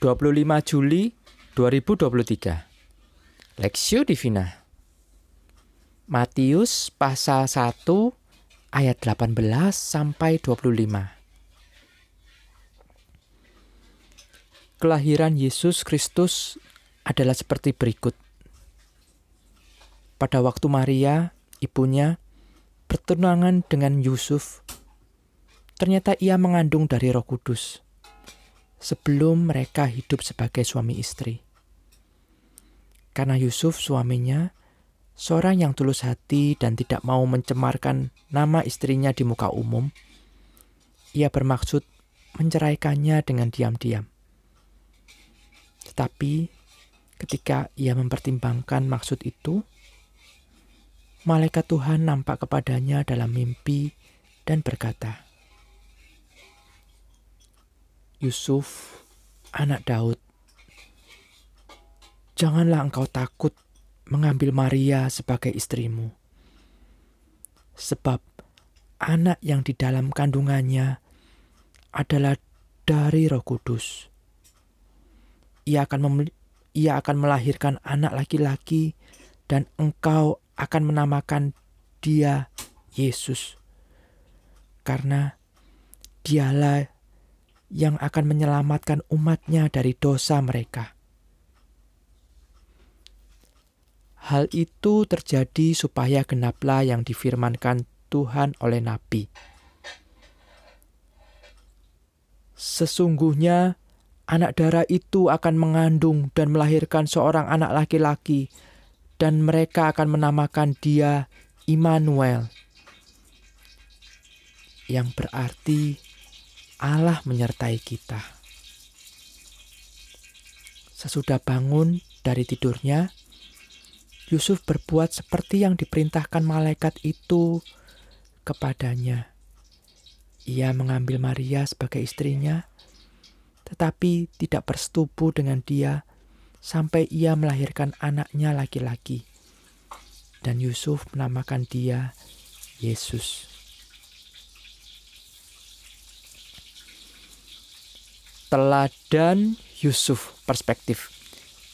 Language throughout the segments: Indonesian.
25 Juli 2023 Lexio Divina. Matius pasal 1 ayat 18 sampai 25 Kelahiran Yesus Kristus adalah seperti berikut. Pada waktu Maria, ibunya, bertunangan dengan Yusuf, ternyata ia mengandung dari Roh Kudus sebelum mereka hidup sebagai suami istri. Karena Yusuf suaminya seorang yang tulus hati dan tidak mau mencemarkan nama istrinya di muka umum, ia bermaksud menceraikannya dengan diam-diam. Tetapi ketika ia mempertimbangkan maksud itu, malaikat Tuhan nampak kepadanya dalam mimpi dan berkata, Yusuf, anak Daud, janganlah engkau takut mengambil Maria sebagai istrimu, sebab anak yang di dalam kandungannya adalah dari Roh Kudus. Ia akan ia akan melahirkan anak laki-laki dan engkau akan menamakan dia Yesus. Karena dialah yang akan menyelamatkan umatnya dari dosa mereka. Hal itu terjadi supaya genaplah yang difirmankan Tuhan oleh Nabi. Sesungguhnya anak darah itu akan mengandung dan melahirkan seorang anak laki-laki, dan mereka akan menamakan dia Immanuel, yang berarti Allah menyertai kita. Sesudah bangun dari tidurnya, Yusuf berbuat seperti yang diperintahkan malaikat itu kepadanya. Ia mengambil Maria sebagai istrinya, tetapi tidak bersetubuh dengan dia sampai ia melahirkan anaknya laki-laki. Dan Yusuf menamakan dia Yesus. Teladan Yusuf perspektif.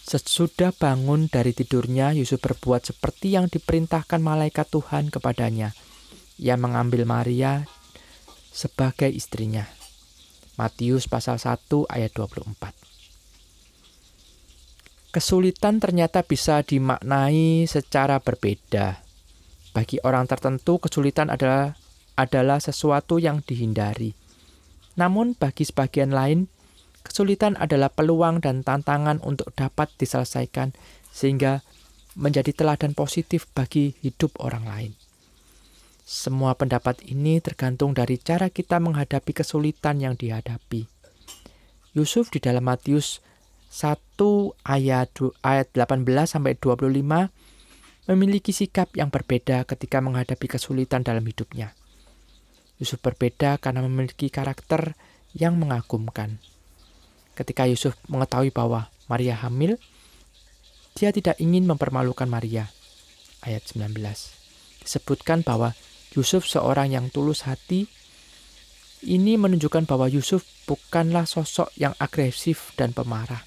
Sesudah bangun dari tidurnya, Yusuf berbuat seperti yang diperintahkan malaikat Tuhan kepadanya. Ia mengambil Maria sebagai istrinya. Matius pasal 1 ayat 24. Kesulitan ternyata bisa dimaknai secara berbeda. Bagi orang tertentu, kesulitan adalah adalah sesuatu yang dihindari. Namun bagi sebagian lain, Kesulitan adalah peluang dan tantangan untuk dapat diselesaikan sehingga menjadi teladan positif bagi hidup orang lain. Semua pendapat ini tergantung dari cara kita menghadapi kesulitan yang dihadapi. Yusuf di dalam Matius 1 ayat ayat 18 sampai 25 memiliki sikap yang berbeda ketika menghadapi kesulitan dalam hidupnya. Yusuf berbeda karena memiliki karakter yang mengagumkan. Ketika Yusuf mengetahui bahwa Maria hamil, dia tidak ingin mempermalukan Maria. Ayat 19. Disebutkan bahwa Yusuf seorang yang tulus hati. Ini menunjukkan bahwa Yusuf bukanlah sosok yang agresif dan pemarah.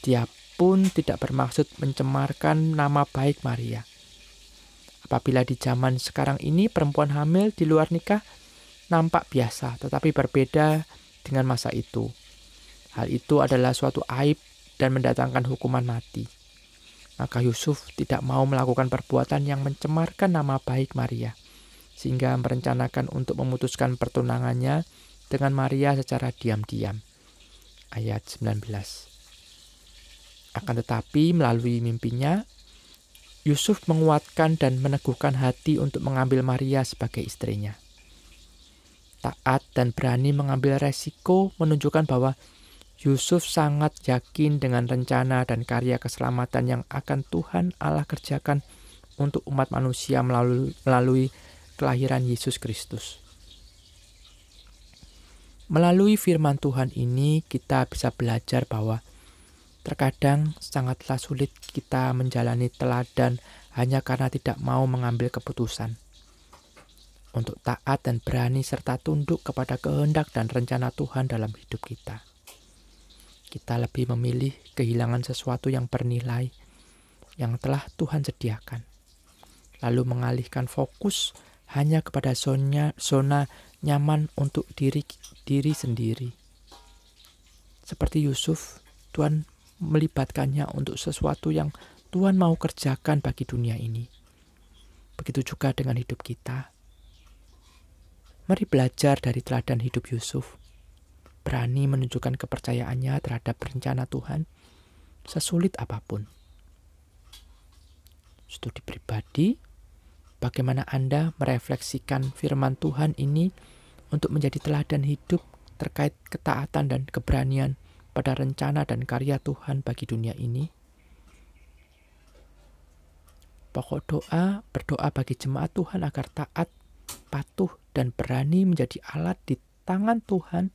Dia pun tidak bermaksud mencemarkan nama baik Maria. Apabila di zaman sekarang ini perempuan hamil di luar nikah nampak biasa, tetapi berbeda dengan masa itu. Hal itu adalah suatu aib dan mendatangkan hukuman mati. Maka Yusuf tidak mau melakukan perbuatan yang mencemarkan nama baik Maria, sehingga merencanakan untuk memutuskan pertunangannya dengan Maria secara diam-diam. Ayat 19. Akan tetapi melalui mimpinya, Yusuf menguatkan dan meneguhkan hati untuk mengambil Maria sebagai istrinya. Taat dan berani mengambil resiko menunjukkan bahwa Yusuf sangat yakin dengan rencana dan karya keselamatan yang akan Tuhan Allah kerjakan untuk umat manusia melalui, melalui kelahiran Yesus Kristus. Melalui firman Tuhan ini, kita bisa belajar bahwa terkadang sangatlah sulit kita menjalani teladan hanya karena tidak mau mengambil keputusan. Untuk taat dan berani serta tunduk kepada kehendak dan rencana Tuhan dalam hidup kita. Kita lebih memilih kehilangan sesuatu yang bernilai yang telah Tuhan sediakan, lalu mengalihkan fokus hanya kepada zona, zona nyaman untuk diri diri sendiri. Seperti Yusuf, Tuhan melibatkannya untuk sesuatu yang Tuhan mau kerjakan bagi dunia ini. Begitu juga dengan hidup kita. Mari belajar dari teladan hidup Yusuf. Berani menunjukkan kepercayaannya terhadap rencana Tuhan, sesulit apa pun. Studi pribadi, bagaimana Anda merefleksikan firman Tuhan ini untuk menjadi teladan hidup terkait ketaatan dan keberanian pada rencana dan karya Tuhan bagi dunia ini? Pokok doa berdoa bagi jemaat Tuhan agar taat, patuh, dan berani menjadi alat di tangan Tuhan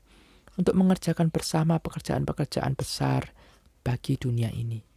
untuk mengerjakan bersama pekerjaan-pekerjaan besar bagi dunia ini.